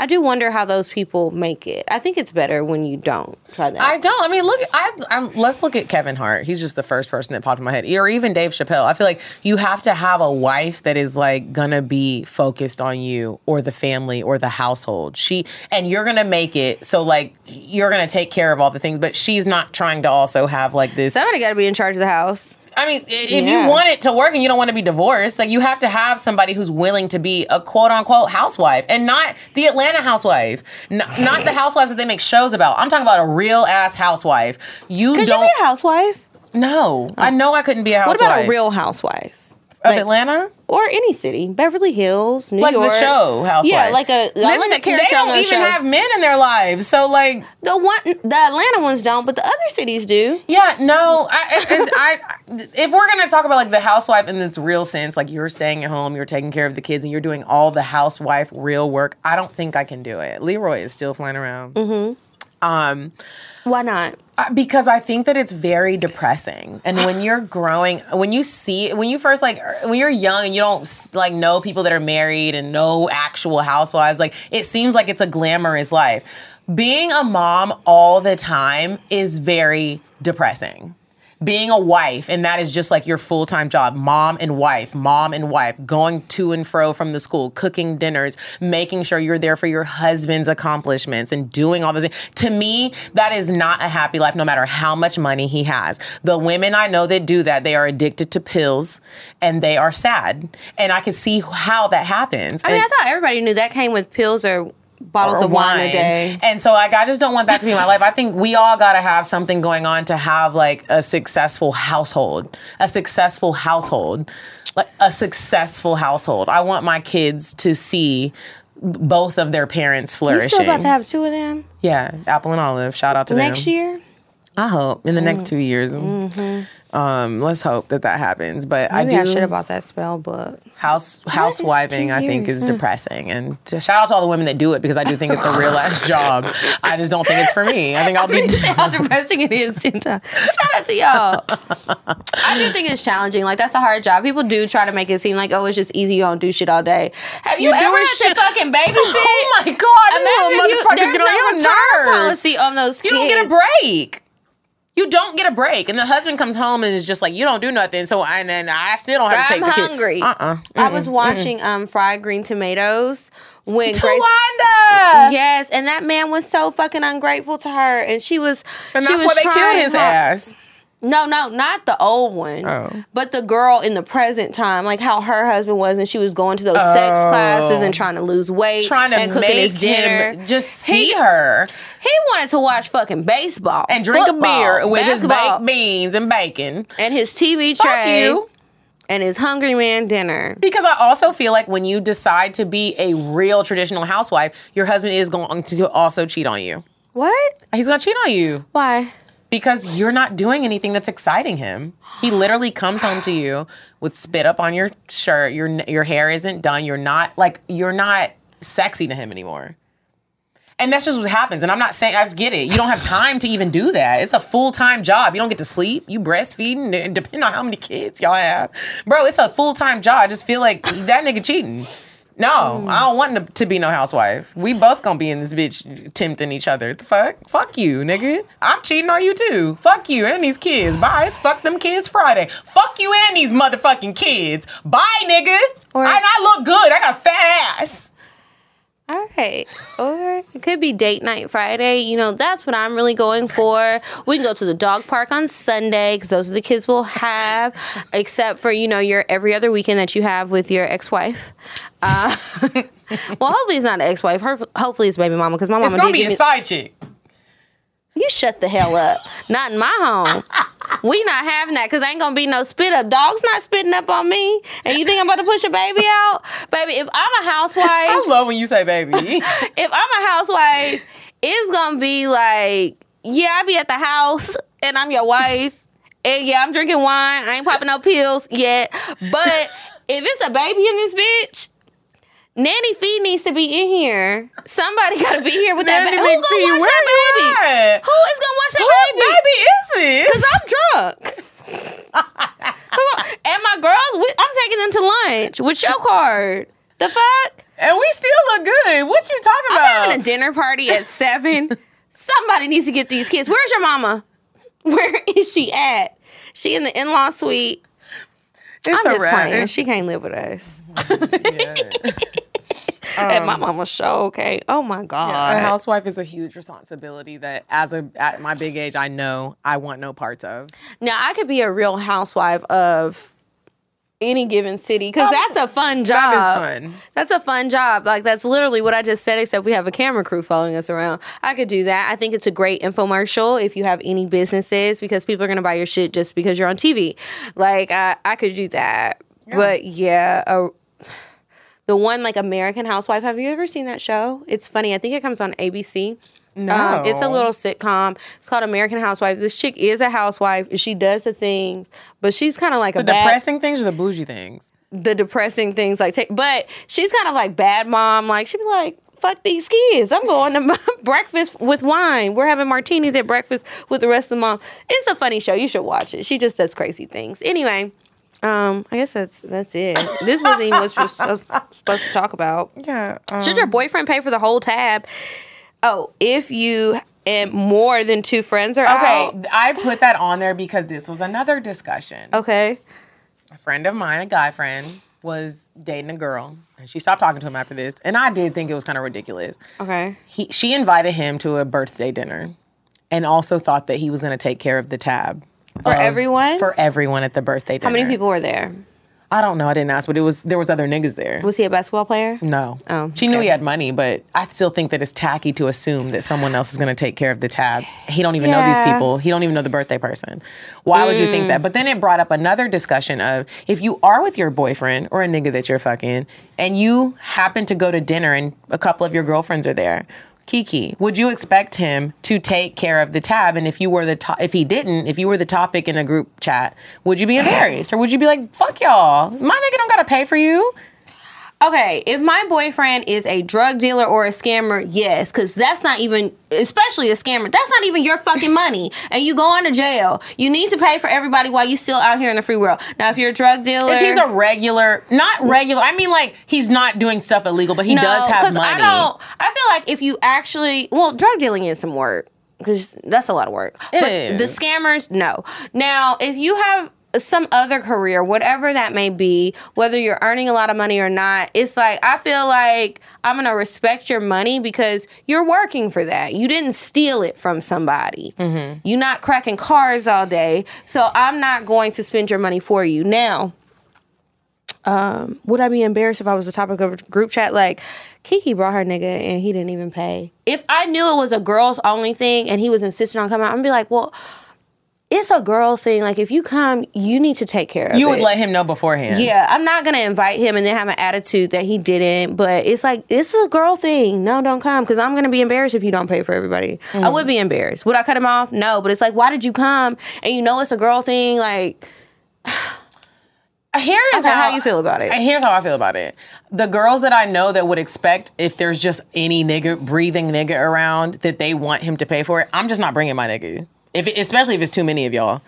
I do wonder how those people make it. I think it's better when you don't try that. I don't. I mean, look. I, I'm, let's look at Kevin Hart. He's just the first person that popped in my head, or even Dave Chappelle. I feel like you have to have a wife that is like gonna be focused on you, or the family, or the household. She and you're gonna make it so like you're gonna take care of all the things, but she's not trying to also have like this. Somebody got to be in charge of the house. I mean, if Yeah. you want it to work and you don't want to be divorced, like you have to have somebody who's willing to be a quote unquote housewife and not the Atlanta housewife, N- not the housewives that they make shows about. I'm talking about a real ass housewife. You Could you don't. be a housewife? no, I oh. know I couldn't be a housewife. What about a real housewife? Of like- Atlanta? or any city, Beverly Hills, New Like York. Like the show Housewife. Yeah, like a Then like a they don't on the even show. have men in their lives, so like, the one, the Atlanta ones don't, but the other cities do. yeah, no. I, I, <laughs> if we're gonna talk about like the housewife in its real sense, like you're staying at home, you're taking care of the kids, and you're doing all the housewife real work, I don't think I can do it. Leroy is still flying around. Mm-hmm. Um, Why not? Because I think that it's very depressing. And when <sighs> you're growing, when you see, when you first like, er, when you're young and you don't like know people that are married and know actual housewives, like it seems like it's a glamorous life. Being a mom all the time is very depressing. Being a wife, and that is just like your full time job mom and wife, mom and wife, going to and fro from the school, cooking dinners, making sure you're there for your husband's accomplishments, and doing all those things. To me, that is not a happy life, no matter how much money he has. The women I know that do that, they are addicted to pills and they are sad. And I can see how that happens. I mean, And- I thought everybody knew that came with pills or bottles of wine, a day. And so like I just don't want that to be my life. I think we all gotta have something going on to have like a successful household. A successful household. Like a successful household. I want my kids to see both of their parents You flourishing. still about to have two of them yeah, Apple and Olive. Shout out to next them. Next year? I hope in the Mm. next two years. Um, let's hope that that happens. But. Maybe I I, do should have bought that spell book. house housewiving i think is depressing and to shout out to all the women that do it because i do think it's a real ass job i just don't think it's for me i think i'll <laughs> be say how depressing it is times. Shout out to y'all. <laughs> I do think it's challenging. Like that's a hard job. People do try to make it seem like oh, it's just easy. You don't do shit all day. Have you You're ever had shit- to fucking babysit? <laughs> oh my god Imagine you you, there's no return policy on those you don't get a break you don't get a break and the husband comes home and is just like you don't do nothing so and then i still don't have to I'm take the kid hungry. uh-uh I was watching um fried green tomatoes when Grace. Towanda. Yes, and that man was so fucking ungrateful to her, and she was. and she that's was why they killed his hard- ass No, no, not the old one. Oh. But the girl in the present time, like how her husband was, and she was going to those sex Oh. classes and trying to lose weight, trying to and cooking make his dinner. just see He- her He wanted to watch fucking baseball and drink football, a beer with his baked beans and bacon and his TV Fuck tray you. and his Hungry Man dinner. Because I also feel like when you decide to be a real traditional housewife, your husband is going to also cheat on you. What? He's going to cheat on you Why? Because you're not doing anything that's exciting him. He literally comes home to you with spit up on your shirt. Your your hair isn't done. You're not like you're not sexy to him anymore. And that's just what happens. And I'm not saying I get it. You don't have time to even do that. It's a full time job. You don't get to sleep. You breastfeeding, and depending on how many kids y'all have, bro. It's a full time job. I just feel like that nigga cheating. No, mm. I don't want to, to be no housewife. We both gonna be in this bitch tempting each other. The fuck? Fuck you, nigga. I'm cheating on you too. Fuck you and these kids. Bye. It's fuck them kids Friday. Fuck you and these motherfucking kids. Bye, nigga. Or- and I look good. I got a fat ass. All right. Or it could be date night Friday. You know, that's what I'm really going for. We can go to the dog park on Sunday because those are the kids we'll have, except for, you know, your every other weekend that you have with your ex wife. Uh, <laughs> well, hopefully it's not an ex wife. Hopefully it's baby mama because my mama It's gonna be a me- side chick. You shut the hell up. Not in my home. We not having that because ain't gonna be no spit up. Dogs not spitting up on me. And you think I'm about to push a baby out? Baby, if I'm a housewife, I love when you say baby. <laughs> if I'm a housewife, it's gonna be like, yeah, I be at the house and I'm your wife. And yeah, I'm drinking wine. I ain't popping no pills yet. But if it's a baby in this bitch, Nanny Fee needs to be in here. Somebody gotta be here with that baby. Who gonna watch where that baby? at? Who is gonna watch that baby? baby is this? Cause I'm drunk. And my girls, we, I'm taking them to lunch with your card. The fuck? and we still look good. What you talking about? I'm having a dinner party at <laughs> seven. Somebody needs to get these kids. Where's your mama? Where is she at? She in the in-law suite. It's I'm a just wrap. playing. She can't live with us. Oh and my mama show, okay. Oh my God. A housewife is a huge responsibility that, as a at my big age, I know I want no parts of. Now I could be a real housewife of any given city because that's a fun job. That is fun. That's a fun job. Like that's literally what I just said. Except we have a camera crew following us around. I could do that. I think it's a great infomercial if you have any businesses because people are gonna buy your shit just because you're on TV. Like I, I could do that. But yeah, uh, the one like American Housewife. Have you ever seen that show? It's funny. I think it comes on ABC. Um, it's a little sitcom. It's called American Housewife. This chick is a housewife. She does the things, but she's kind of like The a bad, depressing things or the bougie things? the depressing things. Like, take, but she's kind of like bad mom. Like she'd be like, "Fuck these kids. I'm going to <laughs> breakfast with wine. We're having martinis at breakfast with the rest of the mom." It's a funny show. You should watch it. She just does crazy things. Anyway, um, I guess that's that's it. This wasn't even what were <laughs> supposed supposed to talk about. Yeah. um, Should your boyfriend pay for the whole tab? Oh, if you and more than two friends are Okay, out. I put that on there because this was another discussion. Okay. A friend of mine, a guy friend, was dating a girl, and she stopped talking to him after this. And I did think it was kind of ridiculous. Okay. He, she invited him to a birthday dinner, and also thought that he was going to take care of the tab For everyone? For everyone at the birthday dinner. How many people were there? I don't know. I didn't ask, but it was there was other niggas there. Was he a basketball player? No. Oh, She knew okay. he had money, but I still think that it's tacky to assume that someone else is going to take care of the tab. He don't even know these people. He don't even know the birthday person. Why would you think Mm. that? But then it brought up another discussion of if you are with your boyfriend or a nigga that you're fucking and you happen to go to dinner and a couple of your girlfriends are there. Kiki, would you expect him to take care of the tab? And if you were the to- if he didn't, if you were the topic in a group chat, would you be embarrassed or would you be like, "Fuck y'all, my nigga don't gotta pay for you"? Okay, if my boyfriend is a drug dealer or a scammer, yes, because that's not even, especially a scammer, that's not even your fucking money. <laughs> And you going to jail. You need to pay for everybody while you still out here in the free world. Now, if you're a drug dealer. If he's a regular, not regular, I mean like he's not doing stuff illegal, but he does have money. I don't. I feel like if you actually, well, drug dealing is some work because that's a lot of work. It but the scammers, no. Now, if you have some other career, whatever that may be, whether you're earning a lot of money or not, it's like I feel like I'm gonna respect your money because you're working for that. You didn't steal it from somebody. Mm-hmm. You're not cracking cars all day, so I'm not going to spend your money for you now um, would I be embarrassed if I was the topic of a group chat? Like, Kiki brought her nigga and he didn't even pay. If I knew it was a girls only thing and he was insisting on coming out, I'd be like, well, it's a girl thing. Like, if you come, you need to take care of it. You would let him know beforehand. Yeah, I'm not gonna invite him and then have an attitude that he didn't. But it's like it's a girl thing. No, don't come because I'm gonna be embarrassed if you don't pay for everybody. I would be embarrassed. Would I cut him off? No. But it's like, why did you come? And you know it's a girl thing. Like, <sighs> Here is Okay, how, how you feel about it? Here's how I feel about it. The girls that I know that would expect if there's just any nigga breathing nigga around that they want him to pay for it, I'm just not bringing my nigga. If it, especially if it's too many of y'all.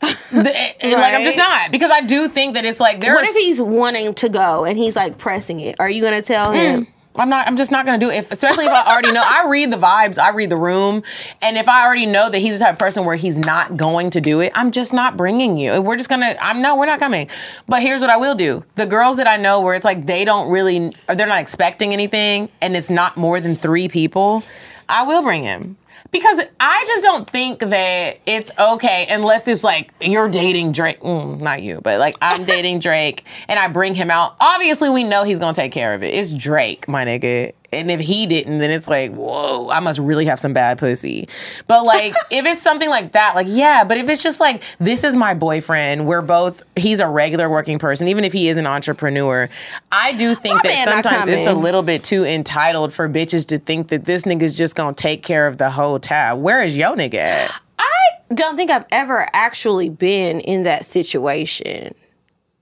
<laughs> Like I'm just not because I do think that it's like there's. What if he's wanting to go and he's like pressing it? Are you gonna tell hmm. him? I'm not. I'm just not gonna do it. If, especially if I already know. I read the vibes. I read the room, and if I already know that he's the type of person where he's not going to do it, I'm just not bringing you. We're just gonna. I'm no. We're not coming. But here's what I will do. The girls that I know where it's like they don't really, or they're not expecting anything, and it's not more than three people, I will bring him. Because I just don't think that it's okay unless it's like you're dating Drake. Mm, not you, but like I'm <laughs> dating Drake and I bring him out. Obviously, we know he's gonna take care of it. It's Drake, my nigga. And if he didn't, then it's like, whoa, I must really have some bad pussy. But like, <laughs> if it's something like that, like, yeah, but if it's just like, this is my boyfriend, we're both, he's a regular working person, even if he is an entrepreneur, I do think My that sometimes it's a little bit too entitled for bitches to think that this nigga's just gonna take care of the whole tab. Where is yo nigga at? I don't think I've ever actually been in that situation.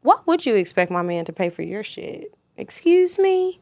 What would you expect my man to pay for your shit? Excuse me?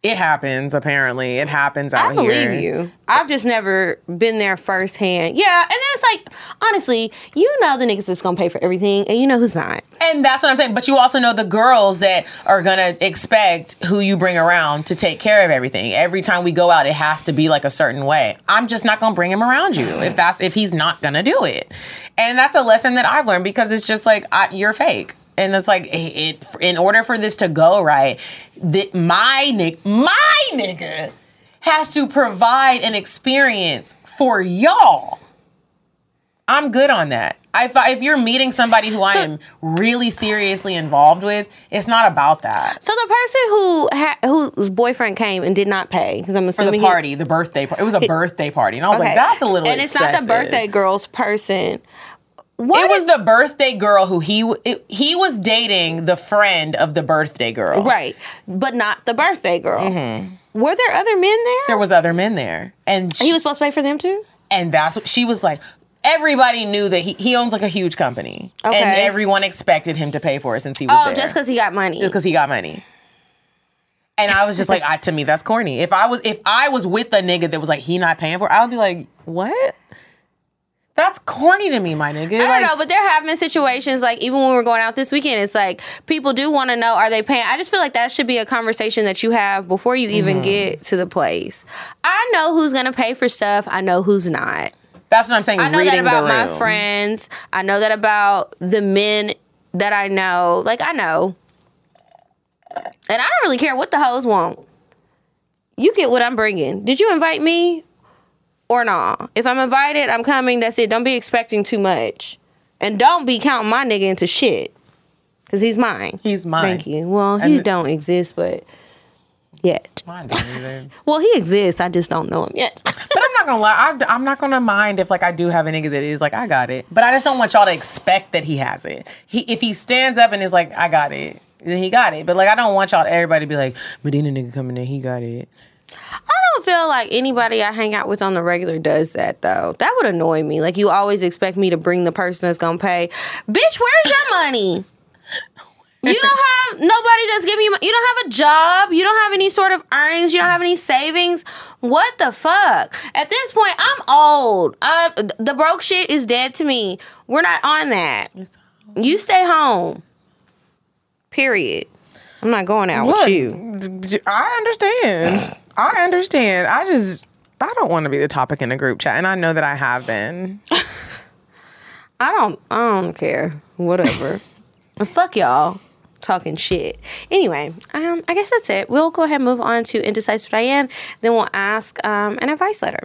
It happens, apparently. It happens out I believe here. you. I've just never been there firsthand. Yeah, and then it's like, honestly, you know the niggas that's gonna pay for everything, and you know who's not. And that's what I'm saying. But you also know the girls that are gonna expect who you bring around to take care of everything. Every time we go out, it has to be like a certain way. I'm just not gonna bring him around you if that's if he's not gonna do it. And that's a lesson that I've learned because it's just like I, you're fake. And it's like it, it. In order for this to go right, that my nick, my nigga, has to provide an experience for y'all. I'm good on that. If, I- if you're meeting somebody who I So- am really seriously involved with, it's not about that. So the person who ha- whose boyfriend came and did not pay, because I'm For assuming the he- party, the birthday party. It was a birthday party. And I was like, that's a little And it's not the birthday girl's person. What It was the birthday girl who he it, he was dating the friend of the birthday girl. right, but not the birthday girl. Were there other men there? Mm-hmm. There was other men there, and he she, was supposed to pay for them too. and that's what she was like. Everybody knew that he, he owns like a huge company, and everyone expected him to pay for it since he was Oh, there. just because he got money. just because he got money. And I was just like, I, to me, that's corny. If I was if I was with a nigga that was like, he not paying for, it, I would be like, what? That's corny to me, my nigga. I don't Like, know, but there have been situations like even when we were going out this weekend, it's like people do want to know are they paying? I just feel like that should be a conversation that you have before you even Mm-hmm. get to the place. I know who's gonna pay for stuff. I know who's not. That's what I'm saying. I know that about my friends. I know that about the men that I know. Like I know. And I don't really care what the hoes want. You get what I'm bringing. Did you invite me or not? If I'm invited, I'm coming. That's it. Don't be expecting too much. And don't be counting my nigga into shit. Cause he's mine. He's mine. Thank you. Well, he don't exist, but yet. <laughs> Mine don't either. Well, he exists. I just don't know him yet. <laughs> But I'm not gonna lie. I'm, I'm not gonna mind if like I do have a nigga that is like I got it. But I just don't want y'all to expect that he has it. He if he stands up and is like I got it, then he got it. But like I don't want y'all to everybody to be like, Medina nigga coming in, he got it. I don't feel like anybody I hang out with on the regular does that though. That would annoy me. Like you always expect me to bring the person that's gonna pay. Bitch, where's your money? You don't <laughs> have nobody that's giving you. You don't have a job. You don't have any sort of earnings. You don't have any savings. What the fuck? At this point, I'm old. I, the broke shit is dead to me. We're not on that. You stay home. Period. I'm not going out with you. I understand. <clears throat> I understand. I just I don't want to be the topic in a group chat, and I know that I have been. <laughs> I don't I don't care. Whatever. <laughs> Fuck y'all talking shit. Anyway, um, I guess that's it. We'll go ahead and move on to Indecisive Diane. Then we'll ask um, an advice letter.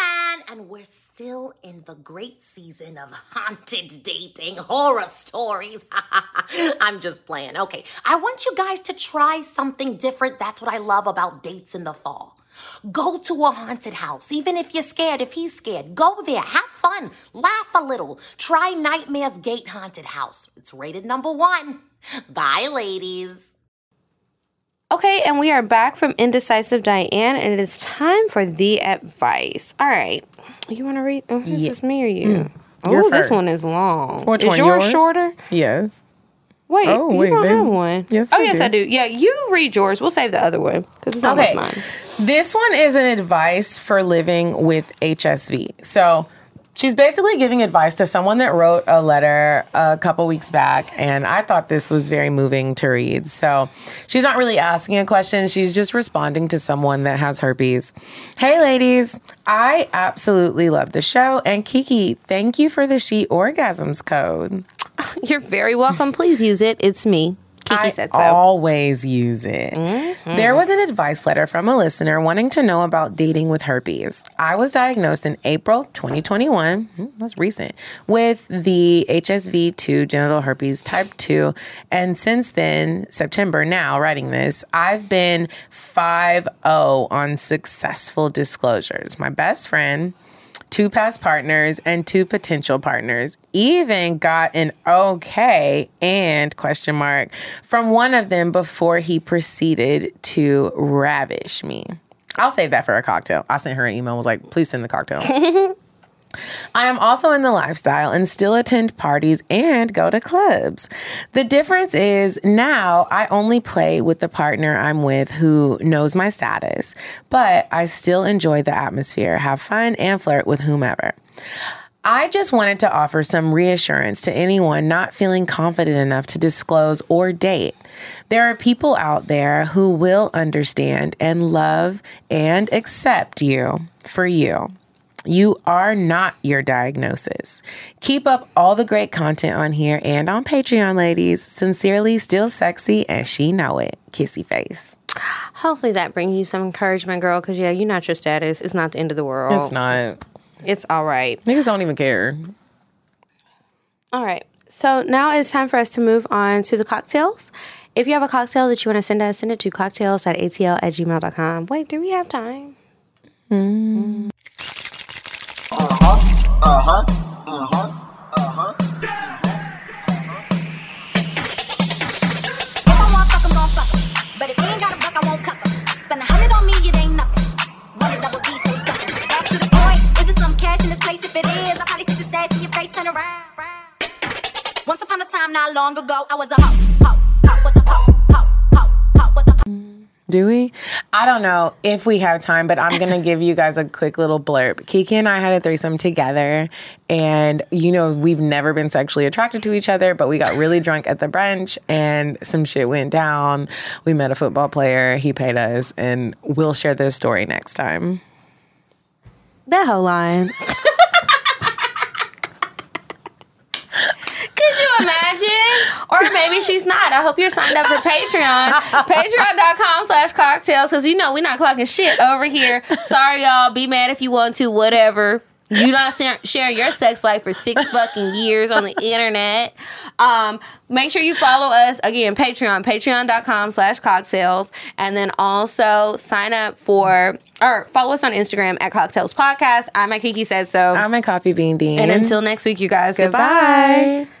And we're still in the great season of haunted dating, horror stories. <laughs> I'm just playing. Okay, I want you guys to try something different. That's what I love about dates in the fall. Go to a haunted house, even if you're scared, if he's scared. Go there, have fun, laugh a little. Try Nightmare's Gate Haunted House. It's rated number one. Bye, ladies. Okay, and we are back from Indecisive Diane, and it is time for the advice. All right. You want to read? Oh, this Yeah. is me or you? Mm. Oh, this one is long. Which is one, yours, yours? shorter? Yes. Wait, Oh, you don't have one. Yes, Oh, I yes, do. I do. Yeah, you read yours. We'll save the other one because it's almost nine. This one is an advice for living with HSV. So she's basically giving advice to someone that wrote a letter a couple weeks back, and I thought this was very moving to read. So she's not really asking a question, she's just responding to someone that has herpes. Hey, ladies, I absolutely love the show, and Kiki, thank you for the She Orgasms code. <laughs> You're very welcome. Please use it. It's me. Kiki I said so. always use it. There was an advice letter from a listener wanting to know about dating with herpes. I was diagnosed in April 2021, hmm, that's recent, with the HSV2 genital herpes type 2. And since then, September now, writing this, I've been 5 0 on successful disclosures. My best friend, two past partners and two potential partners even got an okay and question mark from one of them before he proceeded to ravish me. I'll save that for a cocktale. I sent her an email and was like please send the cocktale <laughs> I am also in the lifestyle and still attend parties and go to clubs. The difference is now I only play with the partner I'm with who knows my status, but I still enjoy the atmosphere, have fun, and flirt with whomever. I just wanted to offer some reassurance to anyone not feeling confident enough to disclose or date. There are people out there who will understand and love and accept you for you. You are not your diagnosis. Keep up all the great content on here and on Patreon, ladies. Sincerely, still sexy, and she know it. Kissy face. Hopefully that brings you some encouragement, girl. Because yeah, you're not your status. It's not the end of the world. It's not. It's all right. Niggas don't even care. All right. So now it's time for us to move on to the cocktales. If you have a cocktale that you want to send us, send it to cocktales.atl at gmail.com. Wait, do we have time? Uh-huh. Uh-huh. I want fuck, I'm gon' fuck 'em. But if ain't got a buck, I won't. Spend a hundred on me, it ain't nothing. Double D, so. Back to the point. Is it some cash in this place? If it is, I'll probably stick the stats in your face, turn around. Once upon a time, not long ago, I was a hoe. Hoe. Hoe was a hoe. Hoe. Hoe. Hoe was a Do we? I don't know if we have time, but I'm gonna give you guys a quick little blurb. Kiki and I had a threesome together, and you know we've never been sexually attracted to each other, but we got really drunk at the brunch, and some shit went down. We met a football player. He paid us, and we'll share this story next time. That whole line. <laughs> Could you imagine? Or maybe she's not. I hope you're signed up for Patreon. <laughs> Patreon.com slash cocktales. Because you know we're not clocking shit over here. Sorry, y'all. Be mad if you want to, whatever. You not share- sharing your sex life for six fucking years on the internet. Um, make sure you follow us again, Patreon, patreon.com slash cocktales. And then also sign up for or follow us on Instagram at Cocktales Podcast. I'm at Kiki Said So. I'm a coffee bean dean. And until next week, you guys, Goodbye. goodbye.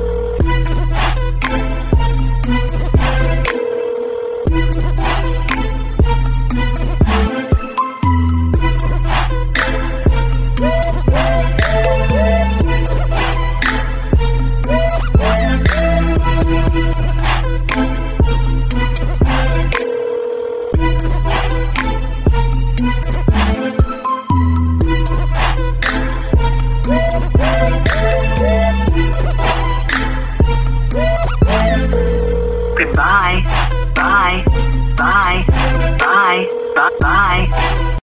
Bye. Bye. Bye. Bye.